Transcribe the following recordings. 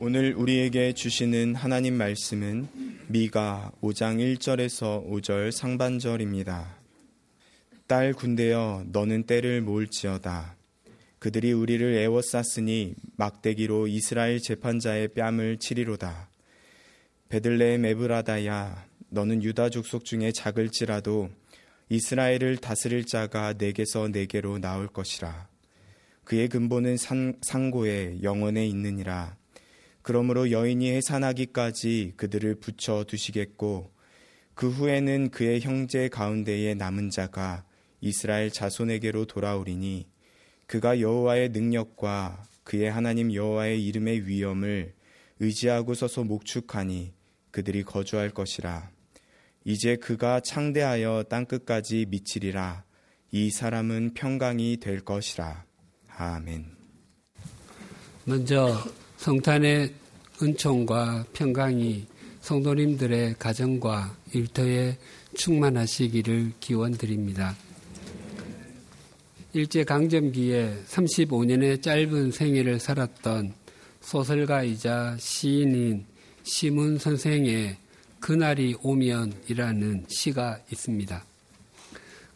오늘 우리에게 주시는 하나님 말씀은 미가 5장 1절에서 5절 상반절입니다. 딸 군대여 너는 때를 모을지어다. 그들이 우리를 애워쌌으니 막대기로 이스라엘 재판자의 뺨을 치리로다. 베들레헴 에브라다야 너는 유다 족속 중에 작을지라도 이스라엘을 다스릴 자가 내게서 내게로 나올 것이라. 그의 근본은 산, 상고에 영원에 있느니라. 그러므로 여인이 해산하기까지 그들을 붙여 두시겠고 그 후에는 그의 형제 가운데에 남은 자가 이스라엘 자손에게로 돌아오리니 그가 여호와의 능력과 그의 하나님 여호와의 이름의 위엄을 의지하고 서서 목축하니 그들이 거주할 것이라. 이제 그가 창대하여 땅 끝까지 미치리라. 이 사람은 평강이 될 것이라. 아멘. 먼저 성탄의 은총과 평강이 성도님들의 가정과 일터에 충만하시기를 기원드립니다. 일제 강점기에 35년의 짧은 생애를 살았던 소설가이자 시인인 시문 선생의 그날이 오면이라는 시가 있습니다.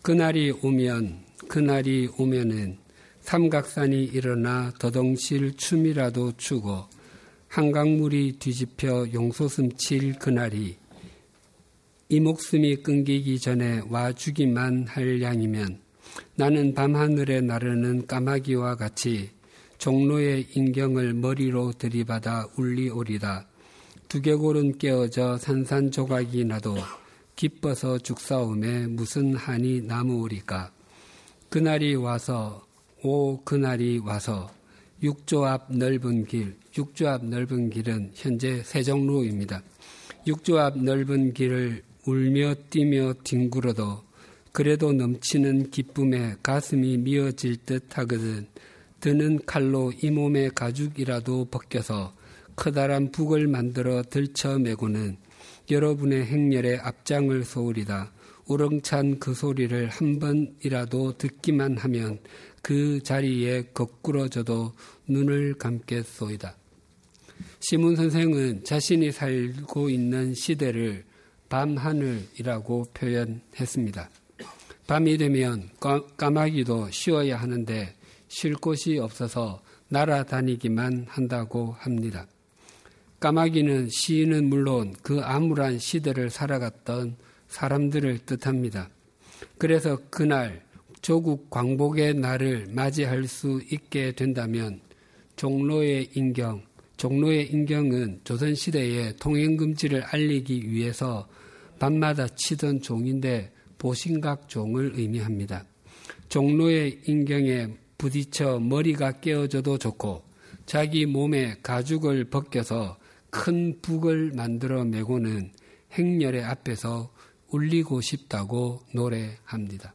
그날이 오면, 그날이 오면은 삼각산이 일어나 더덩실 춤이라도 추고 한강물이 뒤집혀 용솟음 칠 그날이 이 목숨이 끊기기 전에 와주기만 할 양이면 나는 밤하늘에 나르는 까마귀와 같이 종로의 인경을 머리로 들이받아 울리오리다. 두개골은 깨어져 산산조각이 나도 기뻐서 죽사움에 무슨 한이 남으오리까. 그날이 와서 오 그날이 와서 육조 앞 넓은 길, 육조 앞 넓은 길은 현재 세종로입니다. 육조 앞 넓은 길을 울며 뛰며 뒹굴어도 그래도 넘치는 기쁨에 가슴이 미어질 듯 하거든 드는 칼로 이 몸의 가죽이라도 벗겨서 커다란 북을 만들어 들쳐매고는 여러분의 행렬에 앞장을 소으리다. 우렁찬 그 소리를 한 번이라도 듣기만 하면 그 자리에 거꾸러져도 눈을 감겠소이다. 시문 선생은 자신이 살고 있는 시대를 밤하늘이라고 표현했습니다. 밤이 되면 까마귀도 쉬어야 하는데 쉴 곳이 없어서 날아다니기만 한다고 합니다. 까마귀는 시인은 물론 그 암울한 시대를 살아갔던 사람들을 뜻합니다. 그래서 그날 조국 광복의 날을 맞이할 수 있게 된다면 종로의 인경, 종로의 인경은 조선시대의 통행금지를 알리기 위해서 밤마다 치던 종인데 보신각 종을 의미합니다. 종로의 인경에 부딪혀 머리가 깨어져도 좋고 자기 몸에 가죽을 벗겨서 큰 북을 만들어 메고는 행렬의 앞에서 울리고 싶다고 노래합니다.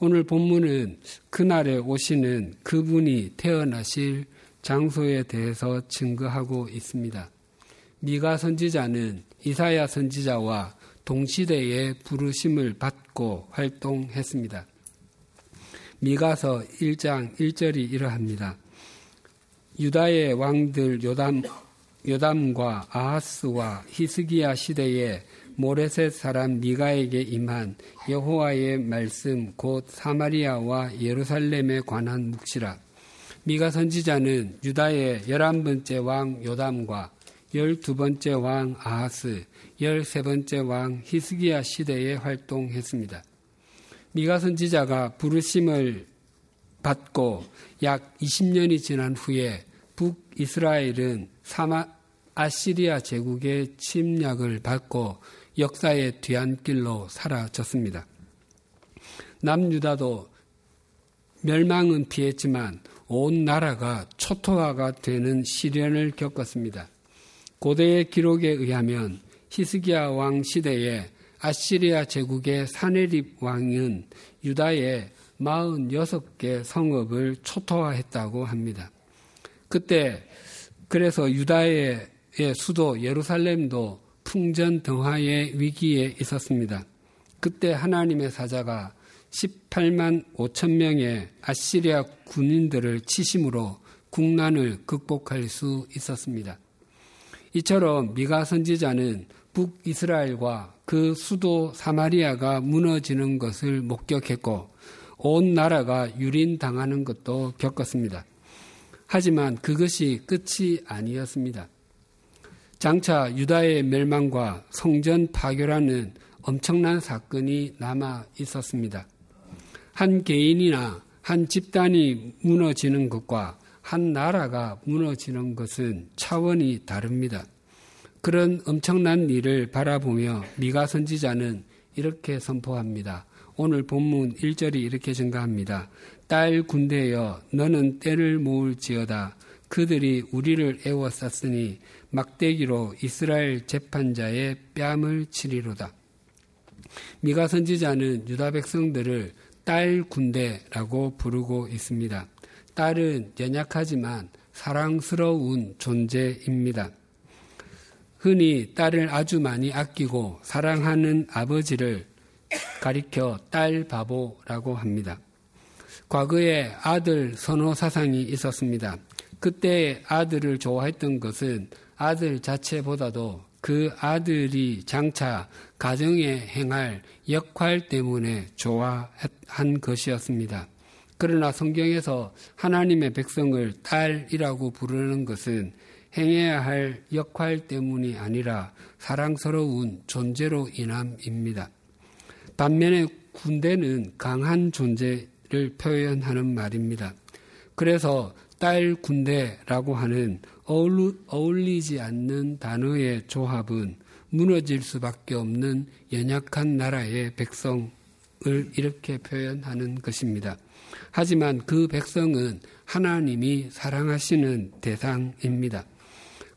오늘 본문은 그날에 오시는 그분이 태어나실 장소에 대해서 증거하고 있습니다. 미가 선지자는 이사야 선지자와 동시대에 부르심을 받고 활동했습니다. 미가서 1장 1절이 이러합니다. 유다의 왕들 요담, 요담과 아하스와 히스기야 시대에 모레셋 사람 미가에게 임한 여호와의 말씀 곧 사마리아와 예루살렘에 관한 묵시라. 미가 선지자는 유다의 열한 번째 왕 요담과 열두 번째 왕 아하스, 열세 번째 왕 히스기야 시대에 활동했습니다. 미가 선지자가 부르심을 받고 약 20년이 지난 후에 북이스라엘은 사마, 아시리아 제국의 침략을 받고 역사의 뒤안길로 사라졌습니다. 남유다도 멸망은 피했지만 온 나라가 초토화가 되는 시련을 겪었습니다. 고대의 기록에 의하면 히스기야 왕 시대에 아시리아 제국의 사네립 왕은 유다의 46개 성읍을 초토화했다고 합니다. 그때 그래서 유다의 수도 예루살렘도 풍전 등화의 위기에 있었습니다. 그때 하나님의 사자가 18만 5천 명의 아시리아 군인들을 치심으로 국난을 극복할 수 있었습니다. 이처럼 미가 선지자는 북이스라엘과 그 수도 사마리아가 무너지는 것을 목격했고 온 나라가 유린당하는 것도 겪었습니다. 하지만 그것이 끝이 아니었습니다. 장차 유다의 멸망과 성전 파괴라는 엄청난 사건이 남아 있었습니다. 한 개인이나 한 집단이 무너지는 것과 한 나라가 무너지는 것은 차원이 다릅니다. 그런 엄청난 일을 바라보며 미가 선지자는 이렇게 선포합니다. 오늘 본문 1절이 이렇게 증가합니다. 딸 군대여 너는 때를 모을지어다. 그들이 우리를 애워쌌으니 막대기로 이스라엘 재판자의 뺨을 치리로다. 미가 선지자는 유다 백성들을 딸 군대라고 부르고 있습니다. 딸은 연약하지만 사랑스러운 존재입니다. 흔히 딸을 아주 많이 아끼고 사랑하는 아버지를 가리켜 딸 바보라고 합니다. 과거에 아들 선호 사상이 있었습니다. 그때 아들을 좋아했던 것은 아들 자체보다도 그 아들이 장차 가정에 행할 역할 때문에 좋아한 것이었습니다. 그러나 성경에서 하나님의 백성을 딸이라고 부르는 것은 행해야 할 역할 때문이 아니라 사랑스러운 존재로 인함입니다. 반면에 군대는 강한 존재를 표현하는 말입니다. 그래서 딸 군대라고 하는 어울리지 않는 단어의 조합은 무너질 수밖에 없는 연약한 나라의 백성을 이렇게 표현하는 것입니다. 하지만 그 백성은 하나님이 사랑하시는 대상입니다.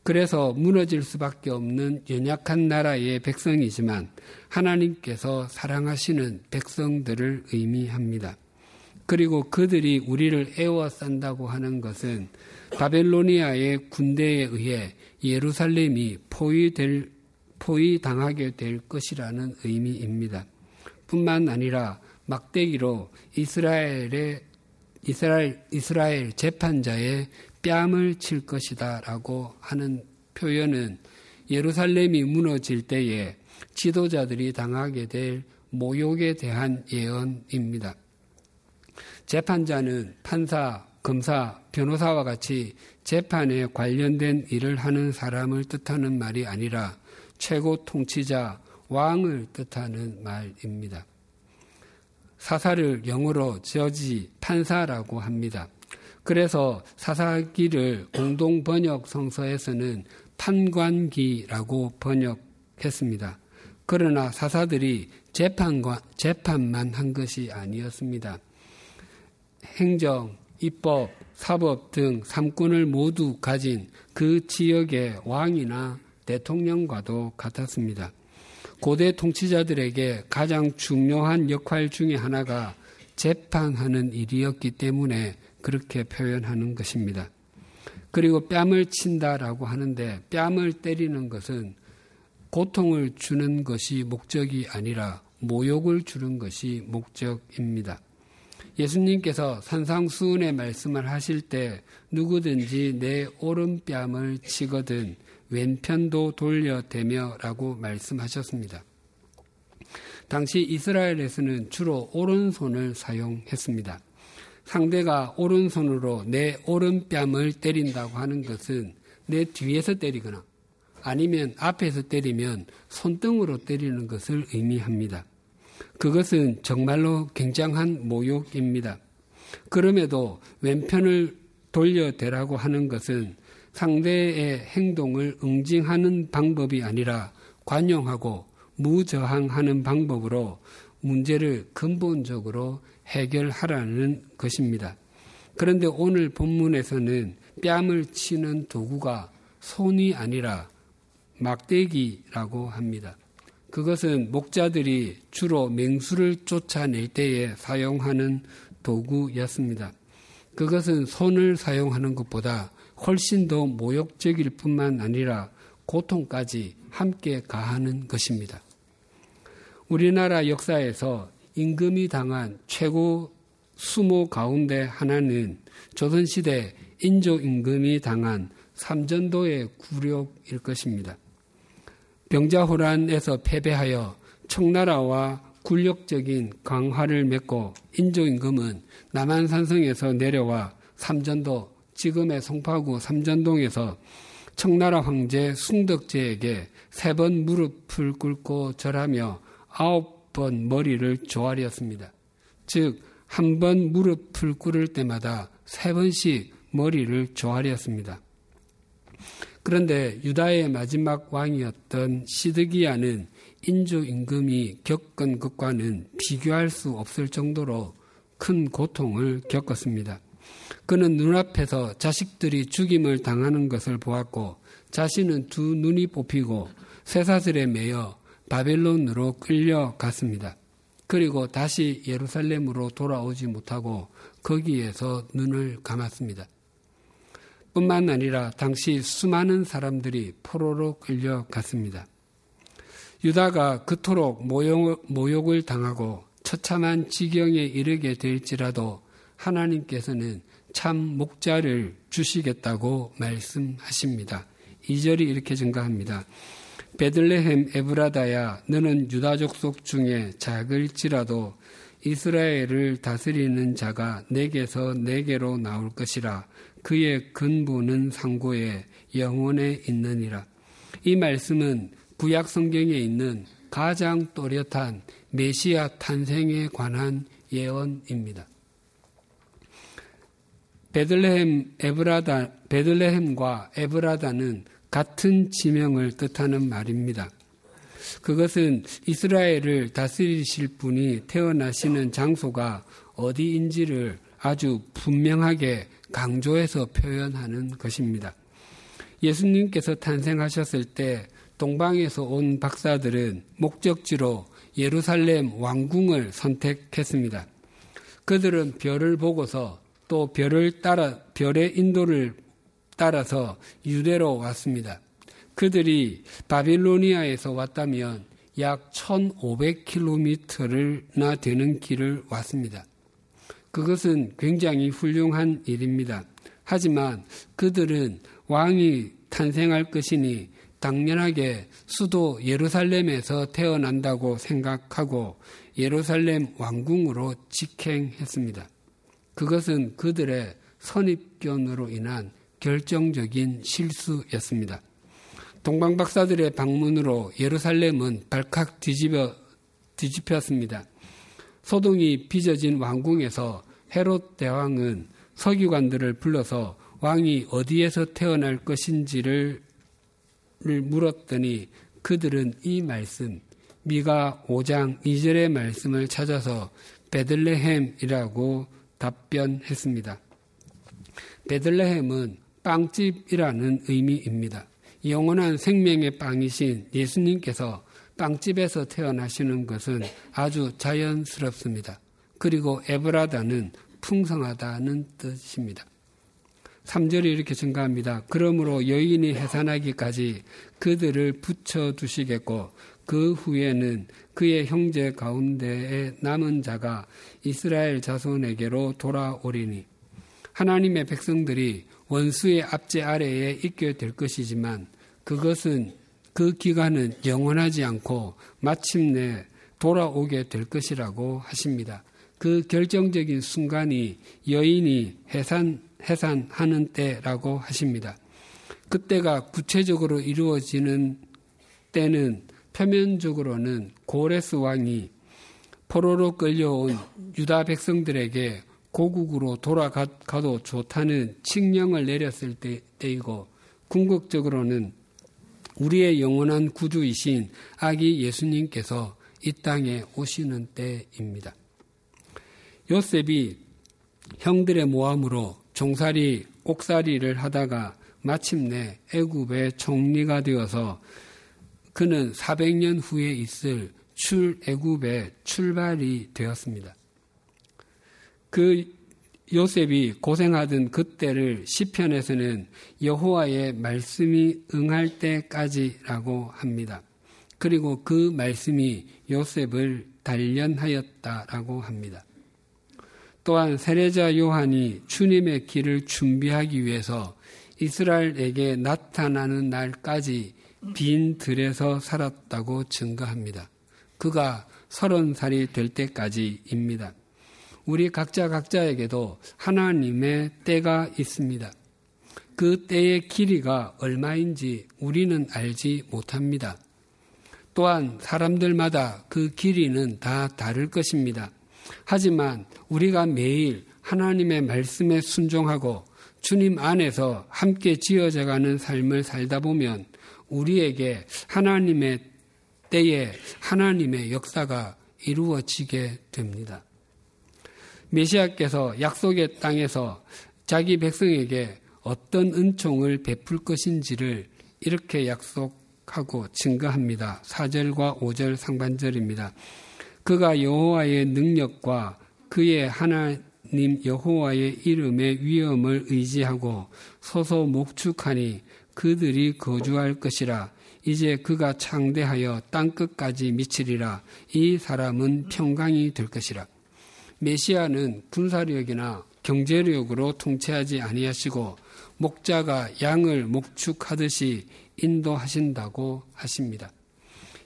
그래서 무너질 수밖에 없는 연약한 나라의 백성이지만 하나님께서 사랑하시는 백성들을 의미합니다. 그리고 그들이 우리를 애워싼다고 하는 것은 바벨로니아의 군대에 의해 예루살렘이 포위될, 포위당하게 될 것이라는 의미입니다. 뿐만 아니라 막대기로 이스라엘의 이스라엘, 이스라엘 재판자의 뺨을 칠 것이다 라고 하는 표현은 예루살렘이 무너질 때에 지도자들이 당하게 될 모욕에 대한 예언입니다. 재판자는 판사, 검사, 변호사와 같이 재판에 관련된 일을 하는 사람을 뜻하는 말이 아니라 최고 통치자, 왕을 뜻하는 말입니다. 사사를 영어로 저지, 판사라고 합니다. 그래서 사사기를 공동 번역 성서에서는 판관기라고 번역했습니다. 그러나 사사들이 재판과 재판만 한 것이 아니었습니다. 행정, 입법, 사법 등 삼권을 모두 가진 그 지역의 왕이나 대통령과도 같았습니다. 고대 통치자들에게 가장 중요한 역할 중의 하나가 재판하는 일이었기 때문에 그렇게 표현하는 것입니다. 그리고 뺨을 친다라고 하는데 뺨을 때리는 것은 고통을 주는 것이 목적이 아니라 모욕을 주는 것이 목적입니다. 예수님께서 산상수훈의 말씀을 하실 때 누구든지 내 오른뺨을 치거든 왼편도 돌려대며라고 말씀하셨습니다. 당시 이스라엘에서는 주로 오른손을 사용했습니다. 상대가 오른손으로 내 오른뺨을 때린다고 하는 것은 내 뒤에서 때리거나 아니면 앞에서 때리면 손등으로 때리는 것을 의미합니다. 그것은 정말로 굉장한 모욕입니다. 그럼에도 왼편을 돌려대라고 하는 것은 상대의 행동을 응징하는 방법이 아니라 관용하고 무저항하는 방법으로 문제를 근본적으로 해결하라는 것입니다. 그런데 오늘 본문에서는 뺨을 치는 도구가 손이 아니라 막대기라고 합니다. 그것은 목자들이 주로 맹수를 쫓아낼 때에 사용하는 도구였습니다. 그것은 손을 사용하는 것보다 훨씬 더 모욕적일 뿐만 아니라 고통까지 함께 가하는 것입니다. 우리나라 역사에서 임금이 당한 최고 수모 가운데 하나는 조선시대 인조 임금이 당한 삼전도의 굴욕일 것입니다. 병자호란에서 패배하여 청나라와 굴욕적인 강화를 맺고 인조 임금은 남한산성에서 내려와 삼전도 지금의 송파구 삼전동에서 청나라 황제 숭덕제에게 세 번 무릎을 꿇고 절하며 아홉 번 머리를 조아렸습니다. 즉, 한 번 무릎을 꿇을 때마다 세 번씩 머리를 조아렸습니다. 그런데 유다의 마지막 왕이었던 시드기야는 인조 임금이 겪은 것과는 비교할 수 없을 정도로 큰 고통을 겪었습니다. 그는 눈앞에서 자식들이 죽임을 당하는 것을 보았고 자신은 두 눈이 뽑히고 쇠사슬에 매여 바벨론으로 끌려갔습니다. 그리고 다시 예루살렘으로 돌아오지 못하고 거기에서 눈을 감았습니다. 뿐만 아니라 당시 수많은 사람들이 포로로 끌려갔습니다. 유다가 그토록 모욕, 을 당하고 처참한 지경에 이르게 될지라도 하나님께서는 참 목자를 주시겠다고 말씀하십니다. 2절이 이렇게 증가합니다. 베들레헴 에브라다야 너는 유다족 속 중에 작을지라도 이스라엘을 다스리는 자가 내게서 내게로 나올 것이라 그의 근본은 상고에 영원에 있느니라. 이 말씀은 구약 성경에 있는 가장 또렷한 메시아 탄생에 관한 예언입니다. 베들레헴 에브라다 베들레헴과 에브라다는 같은 지명을 뜻하는 말입니다. 그것은 이스라엘을 다스리실 분이 태어나시는 장소가 어디인지를 아주 분명하게 강조해서 표현하는 것입니다. 예수님께서 탄생하셨을 때 동방에서 온 박사들은 목적지로 예루살렘 왕궁을 선택했습니다. 그들은 별을 보고서 또 별을 따라 별의 인도를 따라서 유대로 왔습니다. 그들이 바빌로니아에서 왔다면 약 1500km나 되는 길을 왔습니다. 그것은 굉장히 훌륭한 일입니다. 하지만 그들은 왕이 탄생할 것이니 당연하게 수도 예루살렘에서 태어난다고 생각하고 예루살렘 왕궁으로 직행했습니다. 그것은 그들의 선입견으로 인한 결정적인 실수였습니다. 동방박사들의 방문으로 예루살렘은 발칵 뒤집어, 뒤집혔습니다. 소동이 빚어진 왕궁에서 헤롯 대왕은 서기관들을 불러서 왕이 어디에서 태어날 것인지를 물었더니 그들은 이 말씀, 미가 5장 2절의 말씀을 찾아서 베들레헴이라고 답변했습니다. 베들레헴은 빵집이라는 의미입니다. 영원한 생명의 빵이신 예수님께서 빵집에서 태어나시는 것은 아주 자연스럽습니다. 그리고 에브라다는 풍성하다는 뜻입니다. 3절이 이렇게 증가합니다. 그러므로 여인이 해산하기까지 그들을 붙여두시겠고 그 후에는 그의 형제 가운데에 남은 자가 이스라엘 자손에게로 돌아오리니 하나님의 백성들이 원수의 압제 아래에 있게 될 것이지만 그것은 그 기간은 영원하지 않고 마침내 돌아오게 될 것이라고 하십니다. 그 결정적인 순간이 여인이 해산, 해산하는 때라고 하십니다. 그때가 구체적으로 이루어지는 때는 표면적으로는 고레스 왕이 포로로 끌려온 유다 백성들에게 고국으로 돌아가도 좋다는 칙령을 내렸을 때, 이고 궁극적으로는 우리의 영원한 구주이신 아기 예수님께서 이 땅에 오시는 때입니다. 요셉이 형들의 모함으로 종살이 옥살이를 하다가 마침내 애굽의 총리가 되어서 그는 400년 후에 있을 출애굽의 출발이 되었습니다. 그 요셉이 고생하던 그때를 시편에서는 여호와의 말씀이 응할 때까지라고 합니다. 그리고 그 말씀이 요셉을 단련하였다라고 합니다. 또한 세례자 요한이 주님의 길을 준비하기 위해서 이스라엘에게 나타나는 날까지 빈 들에서 살았다고 증거합니다. 그가 서른 살이 될 때까지입니다. 우리 각자 각자에게도 하나님의 때가 있습니다. 그 때의 길이가 얼마인지 우리는 알지 못합니다. 또한 사람들마다 그 길이는 다 다를 것입니다. 하지만 우리가 매일 하나님의 말씀에 순종하고 주님 안에서 함께 지어져 가는 삶을 살다 보면 우리에게 하나님의 때에 하나님의 역사가 이루어지게 됩니다. 메시아께서 약속의 땅에서 자기 백성에게 어떤 은총을 베풀 것인지를 이렇게 약속하고 증거합니다. 4절과 5절 상반절입니다. 그가 여호와의 능력과 그의 하나님 여호와의 이름의 위엄을 의지하고 서서 목축하니 그들이 거주할 것이라 이제 그가 창대하여 땅 끝까지 미치리라 이 사람은 평강이 될 것이라 메시아는 군사력이나 경제력으로 통치하지 아니하시고 목자가 양을 목축하듯이 인도하신다고 하십니다.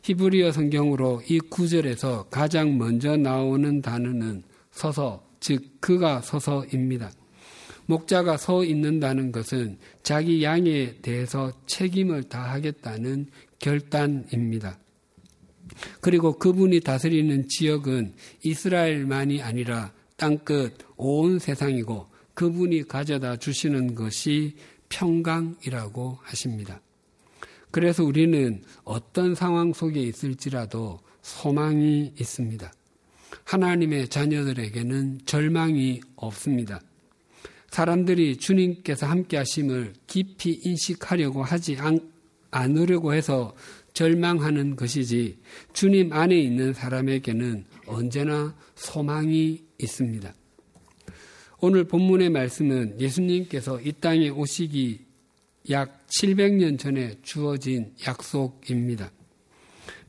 히브리어 성경으로 이 구절에서 가장 먼저 나오는 단어는 서서, 즉 그가 서서입니다. 목자가 서 있는다는 것은 자기 양에 대해서 책임을 다하겠다는 결단입니다. 그리고 그분이 다스리는 지역은 이스라엘만이 아니라 땅끝 온 세상이고 그분이 가져다 주시는 것이 평강이라고 하십니다. 그래서 우리는 어떤 상황 속에 있을지라도 소망이 있습니다. 하나님의 자녀들에게는 절망이 없습니다. 사람들이 주님께서 함께 하심을 깊이 인식하려고 하지 않으려고 해서 절망하는 것이지 주님 안에 있는 사람에게는 언제나 소망이 있습니다. 오늘 본문의 말씀은 예수님께서 이 땅에 오시기 약 700년 전에 주어진 약속입니다.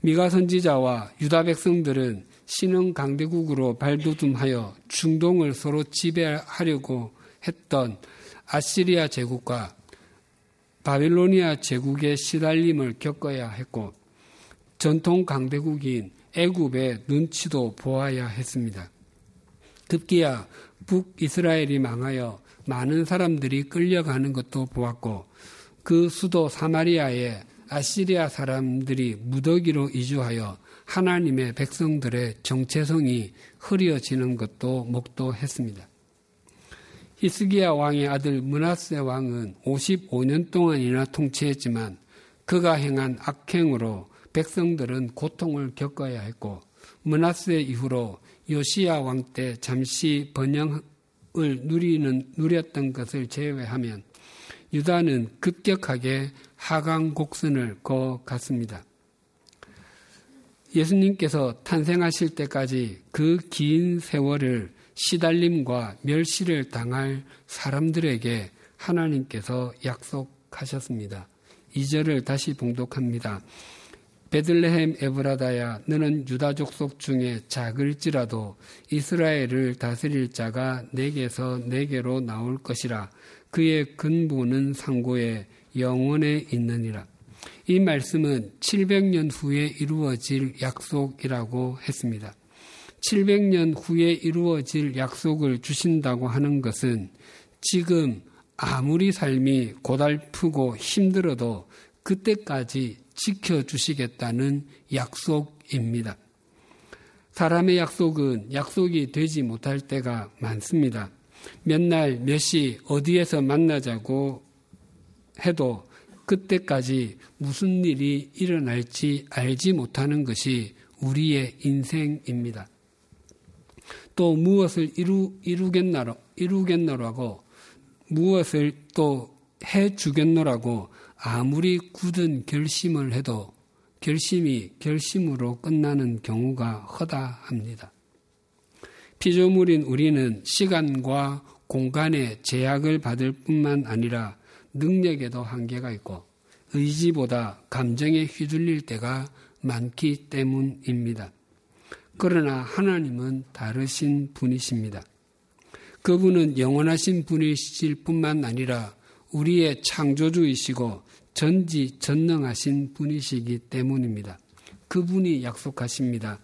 미가 선지자와 유다 백성들은 신흥 강대국으로 발돋움하여 중동을 서로 지배하려고 했던 아시리아 제국과 바빌로니아 제국의 시달림을 겪어야 했고 전통 강대국인 애굽의 눈치도 보아야 했습니다. 급기야 북이스라엘이 망하여 많은 사람들이 끌려가는 것도 보았고 그 수도 사마리아에 아시리아 사람들이 무더기로 이주하여 하나님의 백성들의 정체성이 흐려지는 것도 목도했습니다. 히스기야 왕의 아들 문하세 왕은 55년 동안이나 통치했지만 그가 행한 악행으로 백성들은 고통을 겪어야 했고 문하세 이후로 요시야 왕 때 잠시 번영을 누리는 누렸던 것을 제외하면 유다는 급격하게 하강 곡선을 거갔습니다. 예수님께서 탄생하실 때까지 그 긴 세월을 시달림과 멸시를 당할 사람들에게 하나님께서 약속하셨습니다. 2절을 다시 봉독합니다. 베들레헴 에브라다야 너는 유다 족 속 중에 작을지라도 이스라엘을 다스릴 자가 내게서 내게로 나올 것이라 그의 근본은 상고에 영원에 있느니라. 이 말씀은 700년 후에 이루어질 약속이라고 했습니다. 700년 후에 이루어질 약속을 주신다고 하는 것은 지금 아무리 삶이 고달프고 힘들어도 그때까지 지켜주시겠다는 약속입니다. 사람의 약속은 약속이 되지 못할 때가 많습니다. 몇 날, 몇 시, 어디에서 만나자고 해도 그때까지 무슨 일이 일어날지 알지 못하는 것이 우리의 인생입니다. 또 무엇을 이루, 이루겠나로, 이루겠노라고 무엇을 또 해주겠노라고 아무리 굳은 결심을 해도 결심이 결심으로 끝나는 경우가 허다합니다. 피조물인 우리는 시간과 공간의 제약을 받을 뿐만 아니라 능력에도 한계가 있고 의지보다 감정에 휘둘릴 때가 많기 때문입니다. 그러나 하나님은 다르신 분이십니다. 그분은 영원하신 분이실 뿐만 아니라 우리의 창조주이시고 전지 전능하신 분이시기 때문입니다. 그분이 약속하십니다.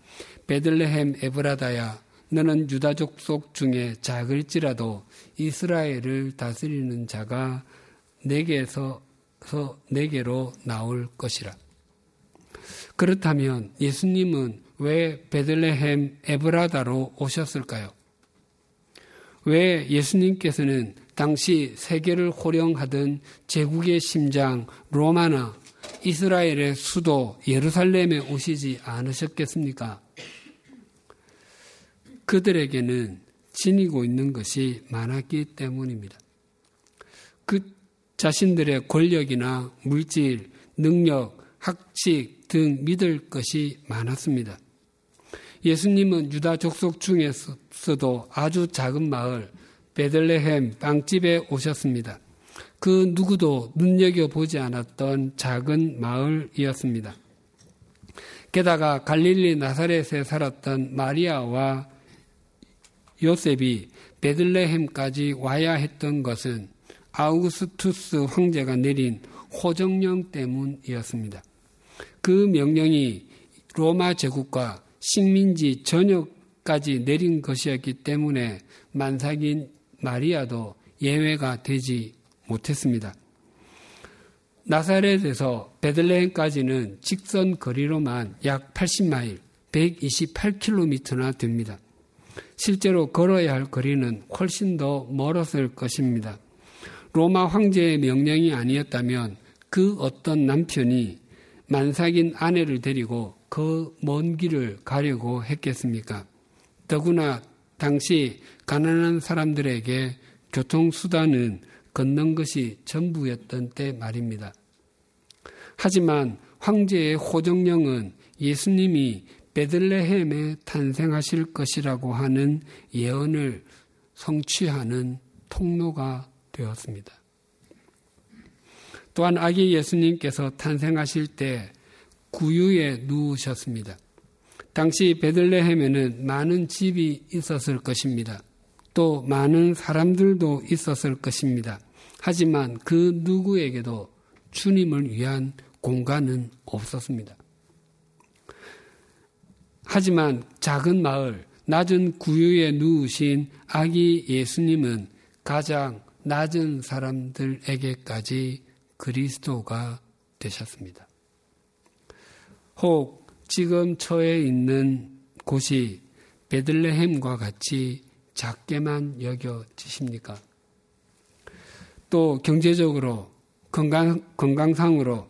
베들레헴 에브라다야 너는 유다족 속 중에 작을지라도 이스라엘을 다스리는 자가 내게서 내게로 나올 것이라. 그렇다면 예수님은 왜 베들레헴 에브라다로 오셨을까요? 왜 예수님께서는 당시 세계를 호령하던 제국의 심장 로마나 이스라엘의 수도 예루살렘에 오시지 않으셨겠습니까? 그들에게는 지니고 있는 것이 많았기 때문입니다. 그 자신들의 권력이나 물질, 능력, 학식 등 믿을 것이 많았습니다. 예수님은 유다 족속 중에서도 아주 작은 마을 베들레헴 빵집에 오셨습니다. 그 누구도 눈여겨보지 않았던 작은 마을이었습니다. 게다가 갈릴리 나사렛에 살았던 마리아와 요셉이 베들레헴까지 와야 했던 것은 아우구스투스 황제가 내린 호정령 때문이었습니다. 그 명령이 로마 제국과 식민지 전역까지 내린 것이었기 때문에 만삭인 마리아도 예외가 되지 못했습니다. 나사렛에서 베들레헴까지는 직선 거리로만 약 80마일, 128km나 됩니다. 실제로 걸어야 할 거리는 훨씬 더 멀었을 것입니다. 로마 황제의 명령이 아니었다면 그 어떤 남편이 만삭인 아내를 데리고 그 먼 길을 가려고 했겠습니까? 더구나 당시 가난한 사람들에게 교통수단은 걷는 것이 전부였던 때 말입니다. 하지만 황제의 호정령은 예수님이 베들레헴에 탄생하실 것이라고 하는 예언을 성취하는 통로가 되었습니다. 또한 아기 예수님께서 탄생하실 때 구유에 누우셨습니다. 당시 베들레헴에는 많은 집이 있었을 것입니다. 또 많은 사람들도 있었을 것입니다. 하지만 그 누구에게도 주님을 위한 공간은 없었습니다. 하지만 작은 마을, 낮은 구유에 누우신 아기 예수님은 가장 낮은 사람들에게까지 그리스도가 되셨습니다. 혹 지금 처해 있는 곳이 베들레헴과 같이 작게만 여겨지십니까? 또 경제적으로 건강, 건강상으로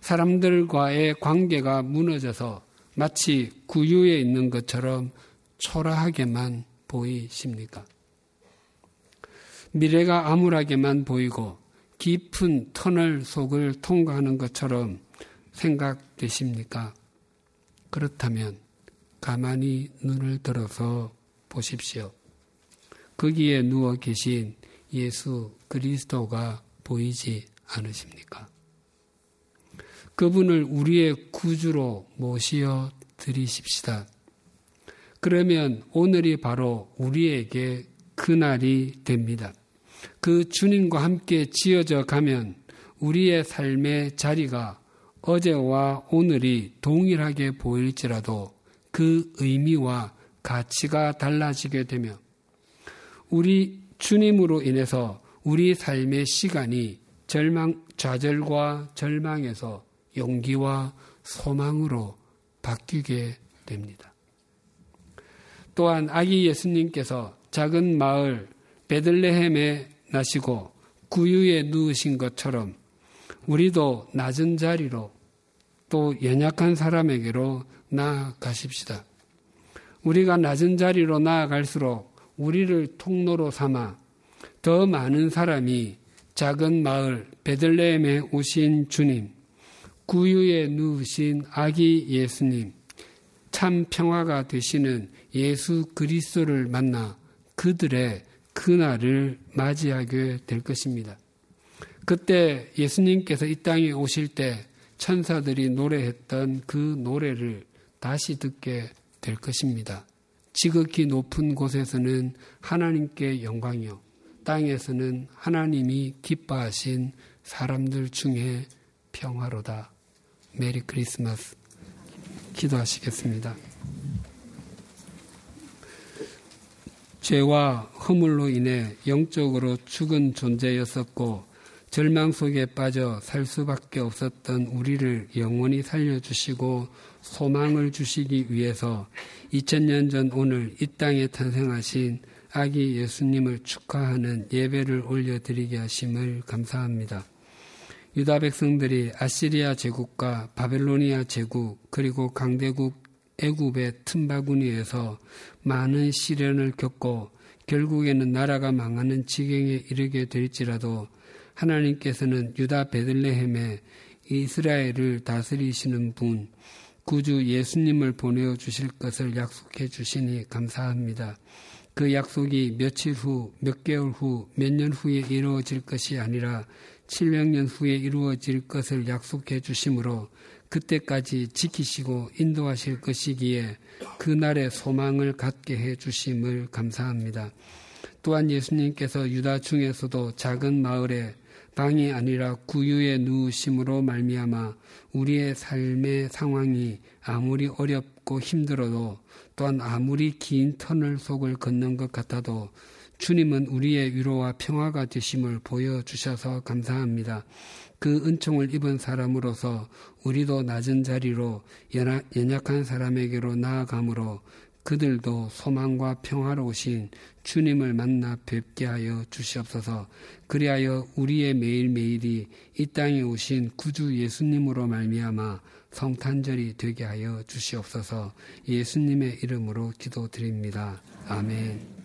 사람들과의 관계가 무너져서 마치 구유에 있는 것처럼 초라하게만 보이십니까? 미래가 암울하게만 보이고 깊은 터널 속을 통과하는 것처럼 생각되십니까? 그렇다면 가만히 눈을 들어서 보십시오. 거기에 누워 계신 예수 그리스도가 보이지 않으십니까? 그분을 우리의 구주로 모시어 드리십시다. 그러면 오늘이 바로 우리에게 그날이 됩니다. 그 주님과 함께 지어져 가면 우리의 삶의 자리가 어제와 오늘이 동일하게 보일지라도 그 의미와 가치가 달라지게 되며 우리 주님으로 인해서 우리 삶의 시간이 절망, 좌절과 절망에서 용기와 소망으로 바뀌게 됩니다. 또한 아기 예수님께서 작은 마을 베들레헴에 나시고 구유에 누우신 것처럼 우리도 낮은 자리로 또 연약한 사람에게로 나아가십시다. 우리가 낮은 자리로 나아갈수록 우리를 통로로 삼아 더 많은 사람이 작은 마을 베들레헴에 오신 주님, 구유에 누우신 아기 예수님, 참 평화가 되시는 예수 그리스도를 만나 그들의 그날을 맞이하게 될 것입니다. 그때 예수님께서 이 땅에 오실 때 천사들이 노래했던 그 노래를 다시 듣게 될 것입니다. 지극히 높은 곳에서는 하나님께 영광이요. 땅에서는 하나님이 기뻐하신 사람들 중에 평화로다. 메리 크리스마스. 기도하시겠습니다. 죄와 허물로 인해 영적으로 죽은 존재였었고 절망 속에 빠져 살 수밖에 없었던 우리를 영원히 살려주시고 소망을 주시기 위해서 2000년 전 오늘 이 땅에 탄생하신 아기 예수님을 축하하는 예배를 올려드리게 하심을 감사합니다. 유다 백성들이 아시리아 제국과 바벨로니아 제국 그리고 강대국 애굽의 틈바구니에서 많은 시련을 겪고 결국에는 나라가 망하는 지경에 이르게 될지라도 하나님께서는 유다 베들레헴에 이스라엘을 다스리시는 분, 구주 예수님을 보내어 주실 것을 약속해 주시니 감사합니다. 그 약속이 며칠 후, 몇 개월 후, 몇 년 후에 이루어질 것이 아니라 700년 후에 이루어질 것을 약속해 주시므로 그때까지 지키시고 인도하실 것이기에 그날의 소망을 갖게 해 주심을 감사합니다. 또한 예수님께서 유다 중에서도 작은 마을에 방이 아니라 구유에 누우심으로 말미암아 우리의 삶의 상황이 아무리 어렵고 힘들어도 또한 아무리 긴 터널 속을 걷는 것 같아도 주님은 우리의 위로와 평화가 되심을 보여주셔서 감사합니다. 그 은총을 입은 사람으로서 우리도 낮은 자리로 연약한 사람에게로 나아가므로 그들도 소망과 평화로우신 주님을 만나 뵙게 하여 주시옵소서. 그리하여 우리의 매일매일이 이 땅에 오신 구주 예수님으로 말미암아 성탄절이 되게 하여 주시옵소서. 예수님의 이름으로 기도드립니다. 아멘.